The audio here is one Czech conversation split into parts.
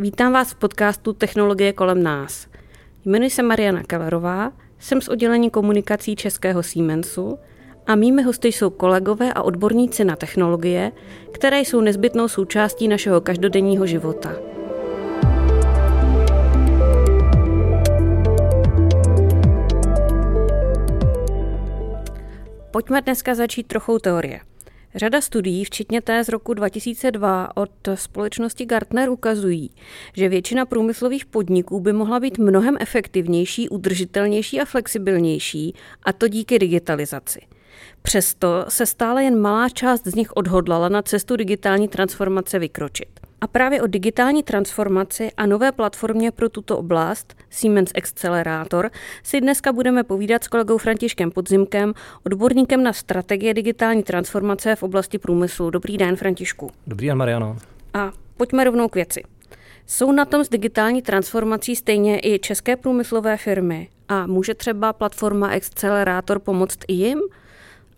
Vítám vás v podcastu Technologie kolem nás. Jmenuji se Mariana Kellerová, jsem z oddělení komunikací českého Siemensu a mými hosty jsou kolegové a odborníci na technologie, které jsou nezbytnou součástí našeho každodenního života. Pojďme dneska začít trochou teorie. Řada studií, včetně té z roku 2002 od společnosti Gartner, ukazují, že většina průmyslových podniků by mohla být mnohem efektivnější, udržitelnější a flexibilnější, a to díky digitalizaci. Přesto se stále jen malá část z nich odhodlala na cestu digitální transformace vykročit. A právě o digitální transformaci a nové platformě pro tuto oblast, Siemens Accelerator, si dneska budeme povídat s kolegou Františkem Podzimkem, odborníkem na strategie digitální transformace v oblasti průmyslu. Dobrý den, Františku. Dobrý den, Mariano. A pojďme rovnou k věci. Jsou na tom s digitální transformací stejně i české průmyslové firmy a může třeba platforma Accelerator pomoct i jim?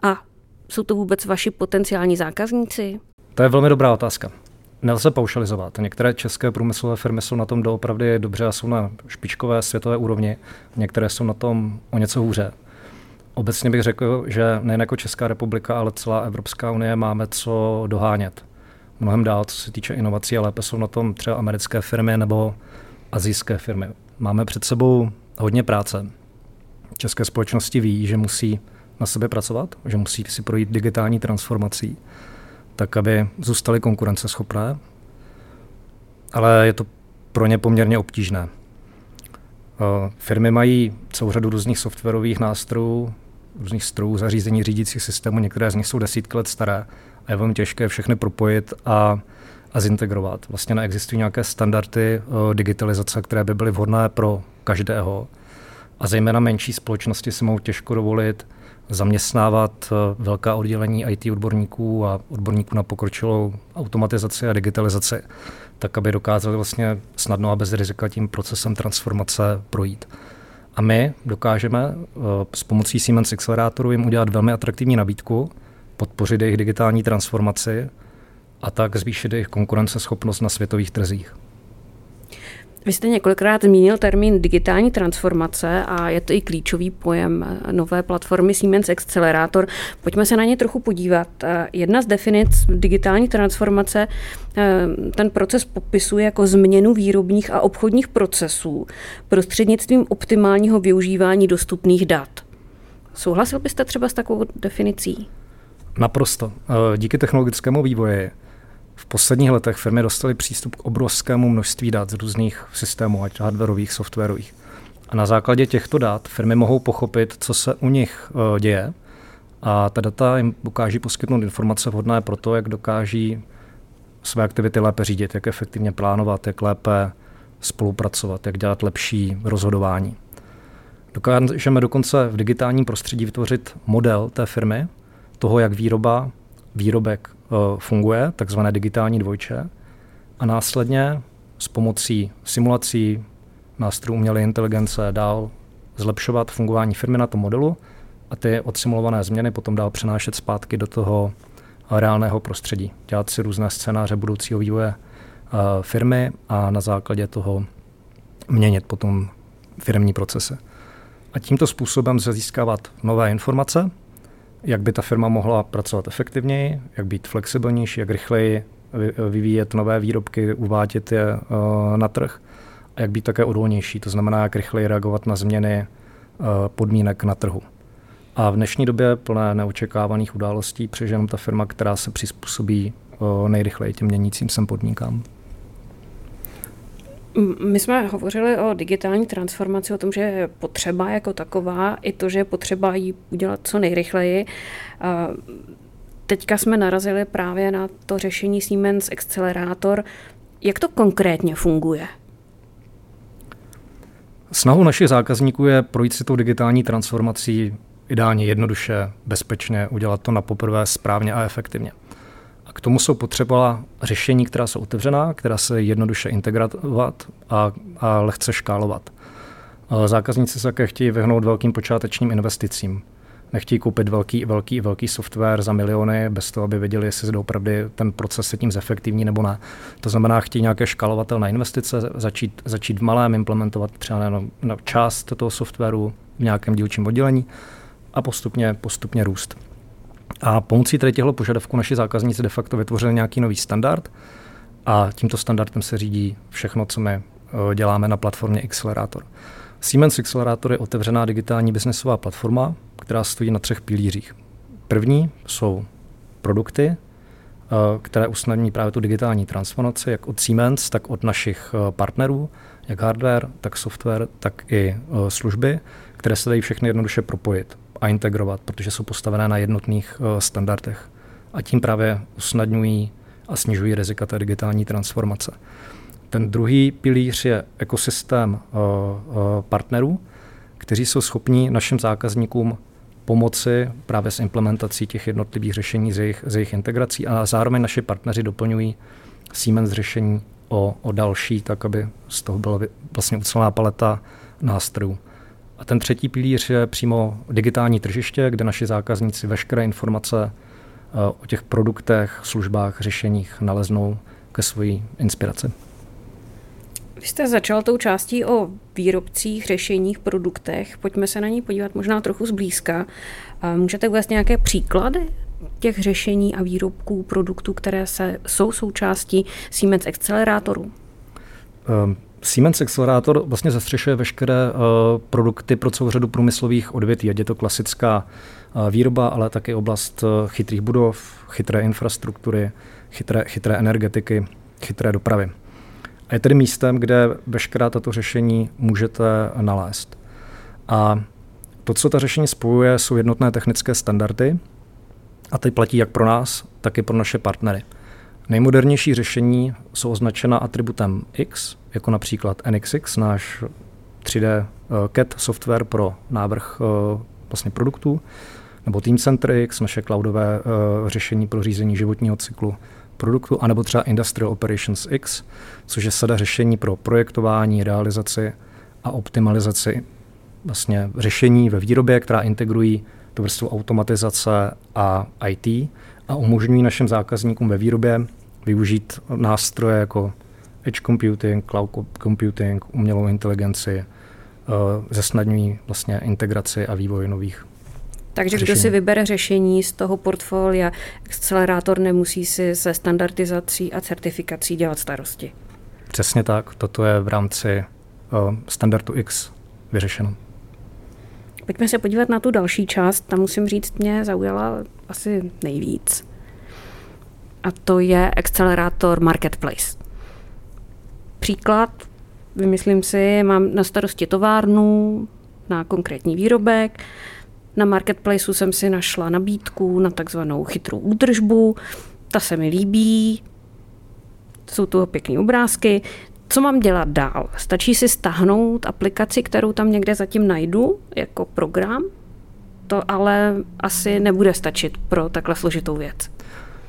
A jsou to vůbec vaši potenciální zákazníci? To je velmi dobrá otázka nelze paušalizovat. Některé české průmyslové firmy jsou na tom doopravdy dobře a jsou na špičkové světové úrovni, některé jsou na tom o něco hůře. Obecně bych řekl, že nejen jako Česká republika, ale celá Evropská unie máme co dohánět. Mnohem dál, co se týče inovací a lépe jsou na tom třeba americké firmy nebo azijské firmy. Máme před sebou hodně práce. České společnosti ví, že musí na sebe pracovat, že musí si projít digitální transformací tak aby zůstaly konkurenceschopné, ale je to pro ně poměrně obtížné. Eh, firmy mají celou řadu různých softwarových nástrojů, různých strojů, zařízení řídících systémů, některé z nich jsou desítky let staré a je velmi těžké všechny propojit a, a zintegrovat. Vlastně neexistují nějaké standardy uh, digitalizace, které by byly vhodné pro každého. A zejména menší společnosti si mohou těžko dovolit zaměstnávat eh, velká oddělení IT odborníků a odborníků na pokročilou automatizaci a digitalizaci, tak aby dokázali vlastně snadno a bez rizika tím procesem transformace projít. A my dokážeme eh, s pomocí Siemens Accelerátoru jim udělat velmi atraktivní nabídku, podpořit jejich digitální transformaci a tak zvýšit jejich konkurenceschopnost na světových trzích. Vy jste několikrát zmínil termín digitální transformace a je to i klíčový pojem nové platformy Siemens Accelerator. Pojďme se na ně trochu podívat. Jedna z definic digitální transformace eh, ten proces popisuje jako změnu výrobních a obchodních procesů prostřednictvím optimálního využívání dostupných dat. Souhlasil byste třeba s takovou definicí? Naprosto. Eh, díky technologickému vývoji v posledních letech firmy dostaly přístup k obrovskému množství dat z různých systémů, ať hardwareových, softwarových. A na základě těchto dat firmy mohou pochopit, co se u nich uh, děje a ta data jim dokáží poskytnout informace vhodné pro to, jak dokáží své aktivity lépe řídit, jak efektivně plánovat, jak lépe spolupracovat, jak dělat lepší rozhodování. Dokážeme dokonce v digitálním prostředí vytvořit model té firmy, toho, jak výroba, výrobek Eh, funguje, takzvané digitální dvojče, a následně s pomocí simulací nástrojů umělé inteligence dál zlepšovat fungování firmy na tom modelu a ty odsimulované změny potom dál přenášet zpátky do toho reálného prostředí. Dělat si různé scénáře budoucího vývoje eh, firmy a na základě toho měnit potom firmní procesy. A tímto způsobem se získávat nové informace, jak by ta firma mohla pracovat efektivněji, jak být flexibilnější, jak rychleji vyvíjet nové výrobky, uvádět je eh, na trh a jak být také odolnější, to znamená, jak rychleji reagovat na změny eh, podmínek na trhu. A v dnešní době plné neočekávaných událostí přežijeme ta firma, která se přizpůsobí eh, nejrychleji těm měnícím se podmínkám. My jsme hovořili o digitální transformaci, o tom, že je potřeba jako taková, i to, že je potřeba ji udělat co nejrychleji. Teďka jsme narazili právě na to řešení Siemens Accelerator. Jak to konkrétně funguje? Snahou našich zákazníků je projít si tou digitální transformací ideálně jednoduše, bezpečně, udělat to na poprvé správně a efektivně. K tomu jsou potřeba řešení, která jsou otevřená, která se jednoduše integrovat a, a lehce škálovat. Zákazníci se také chtějí vyhnout velkým počátečním investicím. nechtějí koupit velký, velký, velký software za miliony bez toho, aby věděli, jestli doopravdy ten proces se tím zefektivní nebo ne. To znamená, chtějí nějaké škálovatelné investice, začít, začít v malém, implementovat třeba na část toho softwaru v nějakém dílčím oddělení a postupně, postupně růst. A pomocí tady těchto požadavků naši zákazníci de facto vytvořili nějaký nový standard a tímto standardem se řídí všechno, co my eh, děláme na platformě Accelerator. Siemens Accelerator je otevřená digitální biznesová platforma, která stojí na třech pilířích. První jsou produkty, eh, které usnadní právě tu digitální transformaci, jak od Siemens, tak od našich eh, partnerů, jak hardware, tak software, tak i služby, které se dají všechny jednoduše propojit a integrovat, protože jsou postavené na jednotných standardech. A tím právě usnadňují a snižují rizika té digitální transformace. Ten druhý pilíř je ekosystém eh, eh, partnerů, kteří jsou schopni našim zákazníkům pomoci právě s implementací těch jednotlivých řešení z jejich, z jejich integrací a zároveň naši partneři doplňují Siemens řešení o, o další, tak aby z toho byla vlastně ucelená paleta nástrojů. A ten třetí pilíř je přímo digitální tržiště, kde naši zákazníci veškeré informace eh, o těch produktech, službách, řešeních naleznou ke svojí inspiraci. Vy jste začal tou částí o výrobcích, řešeních, produktech. Pojďme se na ní podívat možná trochu zblízka. Můžete uvést nějaké příklady těch řešení a výrobků, produktů, které se, jsou součástí Siemens Accelerátoru? Um. Siemens Accelerator vlastně zastřešuje veškeré uh, produkty pro celou řadu průmyslových odvětví, ať je to klasická uh, výroba, ale také oblast uh, chytrých budov, chytré infrastruktury, chytré, chytré energetiky, chytré dopravy. A je tedy místem, kde veškerá tato řešení můžete nalézt. A to, co ta řešení spojuje, jsou jednotné technické standardy a ty platí jak pro nás, tak i pro naše partnery. Nejmodernější řešení jsou označena atributem X, jako například NXX, náš 3D eh, CAD software pro návrh eh, vlastně produktů, nebo Teamcenter X, naše cloudové eh, řešení pro řízení životního cyklu produktu, anebo třeba Industrial Operations X, což je sada řešení pro projektování, realizaci a optimalizaci vlastně řešení ve výrobě, která integrují tu vrstvu automatizace a IT a umožňují našim zákazníkům ve výrobě využít nástroje jako edge computing, cloud computing, umělou inteligenci, uh, zesnadňují vlastně integraci a vývoj nových takže řešení. kdo si vybere řešení z toho portfolia, akcelerátor nemusí si se standardizací a certifikací dělat starosti. Přesně tak, toto je v rámci uh, standardu X vyřešeno. Pojďme se podívat na tu další část, tam musím říct, mě zaujala asi nejvíc. A to je akcelerátor Marketplace. Příklad, vymyslím si, mám na starosti továrnu na konkrétní výrobek, na marketplaceu jsem si našla nabídku na takzvanou chytrou údržbu, ta se mi líbí, jsou tu pěkné obrázky. Co mám dělat dál? Stačí si stáhnout aplikaci, kterou tam někde zatím najdu jako program? To ale asi nebude stačit pro takhle složitou věc.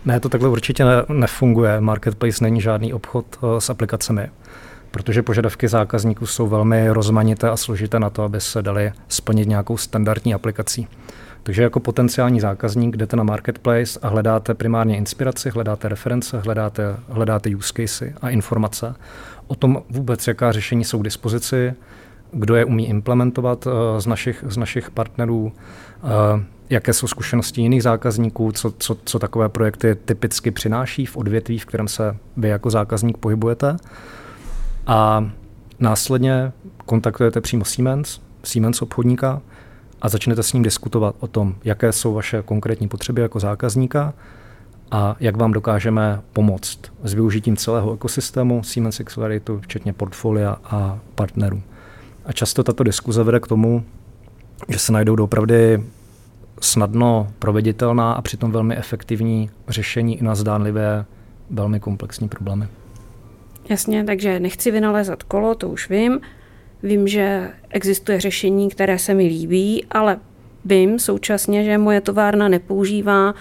Ne, to takhle určitě ne, nefunguje. Marketplace není žádný obchod uh, s aplikacemi protože požadavky zákazníků jsou velmi rozmanité a složité na to, aby se dali splnit nějakou standardní aplikací. Takže jako potenciální zákazník jdete na marketplace a hledáte primárně inspiraci, hledáte reference, hledáte, hledáte use casey a informace o tom vůbec, jaká řešení jsou k dispozici, kdo je umí implementovat uh, z, našich, z našich partnerů, uh, jaké jsou zkušenosti jiných zákazníků, co, co, co takové projekty typicky přináší v odvětví, v kterém se vy jako zákazník pohybujete a následně kontaktujete přímo Siemens, Siemens obchodníka a začnete s ním diskutovat o tom, jaké jsou vaše konkrétní potřeby jako zákazníka a jak vám dokážeme pomoct s využitím celého ekosystému Siemens Accelerator, včetně portfolia a partnerů. A často tato diskuze vede k tomu, že se najdou doopravdy snadno proveditelná a přitom velmi efektivní řešení i na zdánlivě velmi komplexní problémy. Jasně, takže nechci vynalézat kolo, to už vím. Vím, že existuje řešení, které se mi líbí, ale vím současně, že moje továrna nepoužívá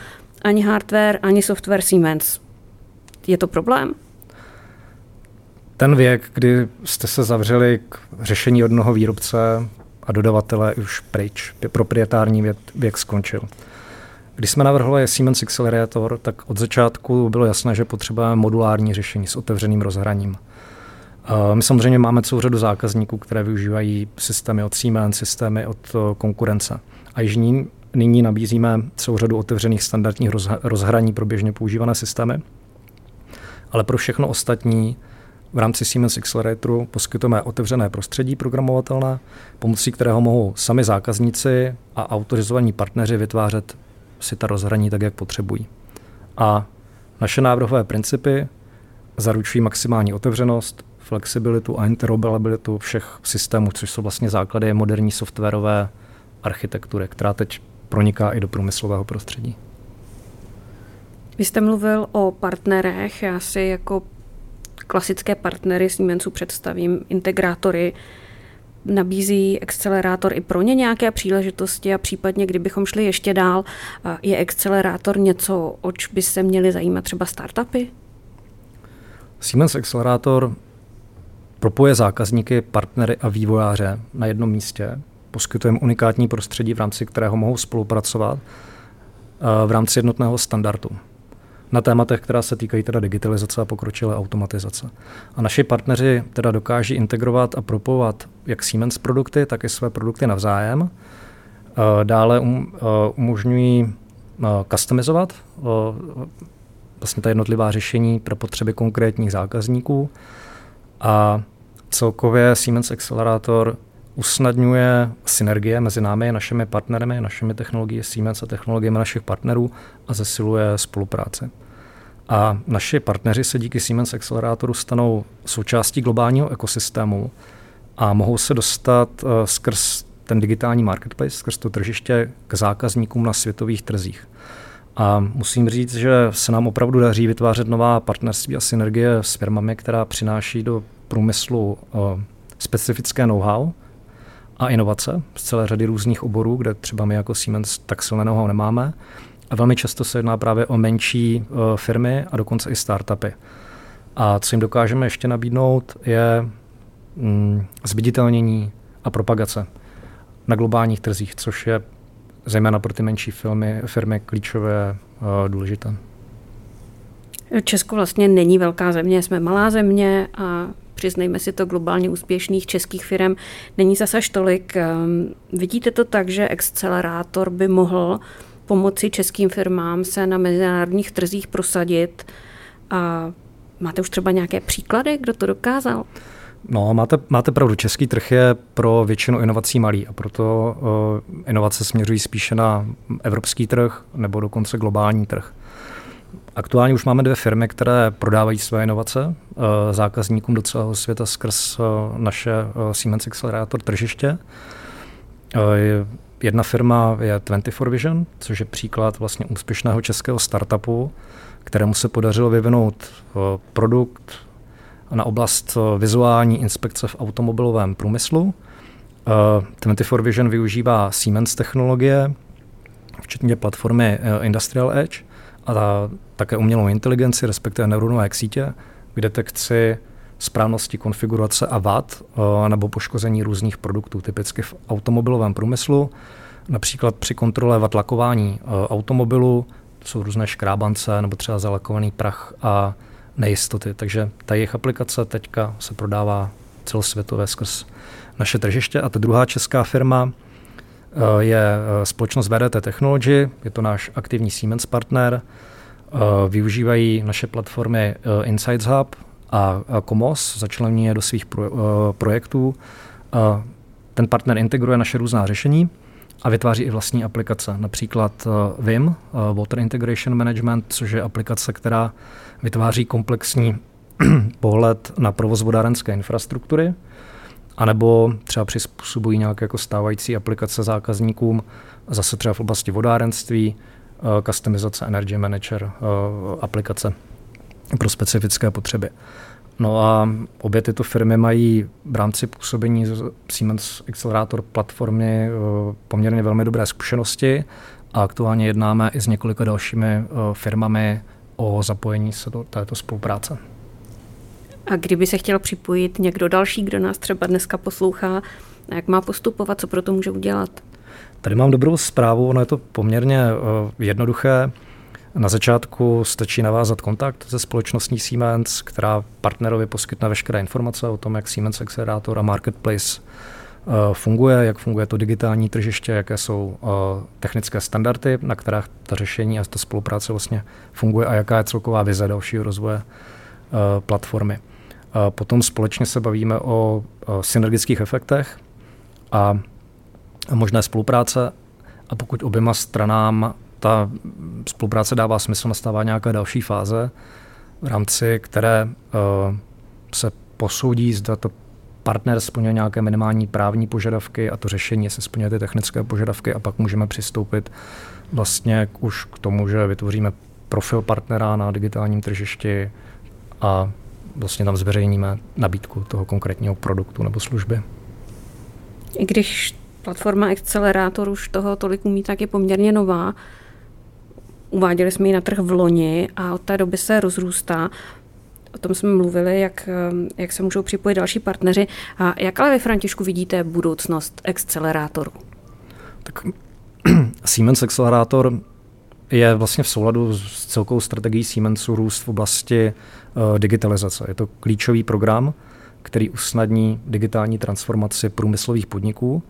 ani hardware, ani software Siemens. Je to problém? Ten věk, kdy jste se zavřeli k řešení jednoho výrobce a dodavatele už pryč. Proprietární věk, věk skončil. Když jsme navrhli Siemens Accelerator, tak od začátku bylo jasné, že potřebujeme modulární řešení s otevřeným rozhraním. My samozřejmě máme celou řadu zákazníků, které využívají systémy od Siemens, systémy od konkurence. A již nyní nabízíme celou řadu otevřených standardních rozhraní pro běžně používané systémy. Ale pro všechno ostatní v rámci Siemens Acceleratoru poskytujeme otevřené prostředí programovatelné, pomocí kterého mohou sami zákazníci a autorizovaní partneři vytvářet si ta rozhraní tak, jak potřebují. A naše návrhové principy zaručují maximální otevřenost, flexibilitu a interoperabilitu všech systémů, což jsou vlastně základy moderní softwarové architektury, která teď proniká i do průmyslového prostředí. Vy jste mluvil o partnerech, já si jako klasické partnery Siemensu představím integrátory, nabízí akcelerátor i pro ně nějaké příležitosti a případně, kdybychom šli ještě dál, je akcelerátor něco, oč by se měli zajímat třeba startupy? Siemens Accelerátor propoje zákazníky, partnery a vývojáře na jednom místě. Poskytujeme unikátní prostředí, v rámci kterého mohou spolupracovat v rámci jednotného standardu na tématech, která se týkají teda digitalizace a pokročilé automatizace. A naši partneři teda dokáží integrovat a propovat jak Siemens produkty, tak i své produkty navzájem. Eh, dále um, eh, umožňují eh, customizovat vlastně ta jednotlivá řešení pro potřeby konkrétních zákazníků a celkově Siemens Accelerator usnadňuje synergie mezi námi, našimi partnery, našimi technologiemi Siemens a technologiemi našich partnerů a zesiluje spolupráci. A naši partneři se díky Siemens Acceleratoru stanou součástí globálního ekosystému a mohou se dostat uh, skrz ten digitální marketplace, skrz to tržiště k zákazníkům na světových trzích. A musím říct, že se nám opravdu daří vytvářet nová partnerství a synergie s firmami, která přináší do průmyslu uh, specifické know-how, a inovace z celé řady různých oborů, kde třeba my jako Siemens tak silného nemáme. A velmi často se jedná právě o menší uh, firmy a dokonce i startupy. A co jim dokážeme ještě nabídnout, je mm, zviditelnění a propagace na globálních trzích, což je zejména pro ty menší firmy, firmy klíčové uh, důležité. Česko vlastně není velká země, jsme malá země a přiznejme si to, globálně úspěšných českých firm není zase až tolik. Ehm, vidíte to tak, že Accelerátor by mohl pomoci českým firmám se na mezinárodních trzích prosadit a máte už třeba nějaké příklady, kdo to dokázal? No, máte, máte pravdu. Český trh je pro většinu inovací malý a proto uh, inovace směřují spíše na evropský trh nebo dokonce globální trh. Aktuálně už máme dvě firmy, které prodávají své inovace uh, zákazníkům do celého světa skrz uh, naše uh, Siemens Accelerator tržiště. Jedna firma je 24 Vision, což je příklad vlastně úspěšného českého startupu, kterému se podařilo vyvinout produkt na oblast vizuální inspekce v automobilovém průmyslu. 24 Vision využívá Siemens technologie, včetně platformy Industrial Edge a také umělou inteligenci, respektive neuronové sítě, k detekci správnosti konfigurace a vad eh, nebo poškození různých produktů, typicky v automobilovém průmyslu. Například při kontrole vad lakování eh, automobilu jsou různé škrábance nebo třeba zalakovaný prach a nejistoty. Takže ta jejich aplikace teďka se prodává celosvětově skrz naše tržiště. A ta druhá česká firma eh, je společnost VDT Technology, je to náš aktivní Siemens partner, využívají naše platformy Insights Hub a Comos, začlení je do svých eh, projektů. Ten partner integruje naše různá řešení a vytváří i vlastní aplikace, například VIM, Water Integration Management, což je aplikace, která vytváří komplexní pohled na provoz vodárenské infrastruktury, anebo třeba přizpůsobují nějaké jako stávající aplikace zákazníkům, zase třeba v oblasti vodárenství, Eh, customizace Energy Manager eh, aplikace pro specifické potřeby. No a obě tyto firmy mají v rámci působení Siemens Accelerator platformy eh, poměrně velmi dobré zkušenosti a aktuálně jednáme i s několika dalšími firmami o zapojení se do této spolupráce. A kdyby se chtěl připojit někdo další, kdo nás třeba dneska poslouchá, Jak má postupovat, co pro to může udělat? Tady mám dobrou zprávu, ono je to poměrně uh, jednoduché. Na začátku stačí navázat kontakt se společností Siemens, která partnerovi poskytne veškeré informace o tom, jak Siemens Accelerator a Marketplace uh, funguje, jak funguje to digitální tržiště, jaké jsou uh, technické standardy, na kterých ta řešení a ta spolupráce vlastně funguje a jaká je celková vize dalšího rozvoje platformy. Potom společně se bavíme o synergických efektech a možné spolupráce a pokud oběma stranám ta spolupráce dává smysl, nastává nějaká další fáze, v rámci které uh, se posoudí, zda to partner splňuje nějaké minimální právní požadavky a to řešení se splňuje ty technické požadavky a pak můžeme přistoupit vlastně k, už k tomu, že vytvoříme profil partnera na digitálním tržišti a vlastně tam zveřejníme nabídku toho konkrétního produktu nebo služby. I když platforma Accelerator už toho tolik umí, tak je poměrně nová. Uváděli jsme ji na trh v loni a od té doby se rozrůstá. O tom jsme mluvili, jak, jak se můžou připojit další partneři. A jak ale vy, Františku, vidíte budoucnost Acceleratoru? Tak Siemens Accelerator je vlastně v souladu s celkou strategií Siemensu růst v oblasti uh, digitalizace. Je to klíčový program, který usnadní digitální transformaci průmyslových podniků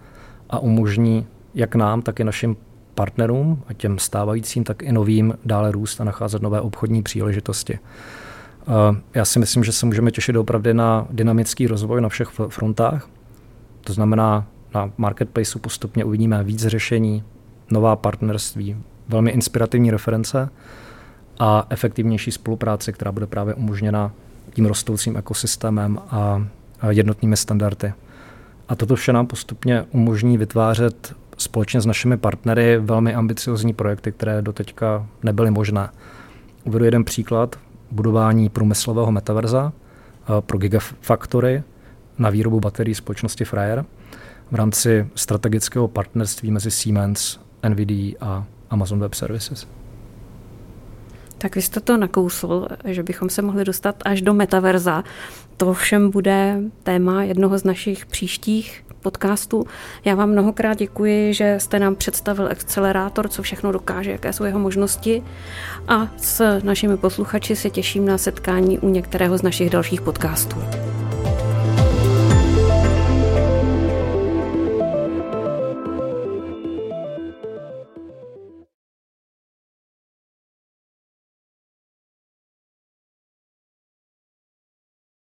a umožní jak nám, tak i našim partnerům, a těm stávajícím, tak i novým dále růst a nacházet nové obchodní příležitosti. Uh, já si myslím, že se můžeme těšit opravdu na dynamický rozvoj na všech frontách. To znamená, na marketplaceu postupně uvidíme víc řešení, nová partnerství, velmi inspirativní reference a efektivnější spolupráce, která bude právě umožněna tím rostoucím ekosystémem a jednotnými standardy. A toto vše nám postupně umožní vytvářet společně s našimi partnery velmi ambiciozní projekty, které doteďka nebyly možné. Uvedu jeden příklad budování průmyslového metaverza eh, pro Gigafactory na výrobu baterií společnosti Freyr v rámci strategického partnerství mezi Siemens, NVIDIA a Amazon Web Services. Tak vy jste to nakousl, že bychom se mohli dostat až do metaverza. To všem bude téma jednoho z našich příštích podcastů. Já vám mnohokrát děkuji, že jste nám představil akcelerátor, co všechno dokáže, jaké jsou jeho možnosti a s našimi posluchači se těším na setkání u některého z našich dalších podcastů.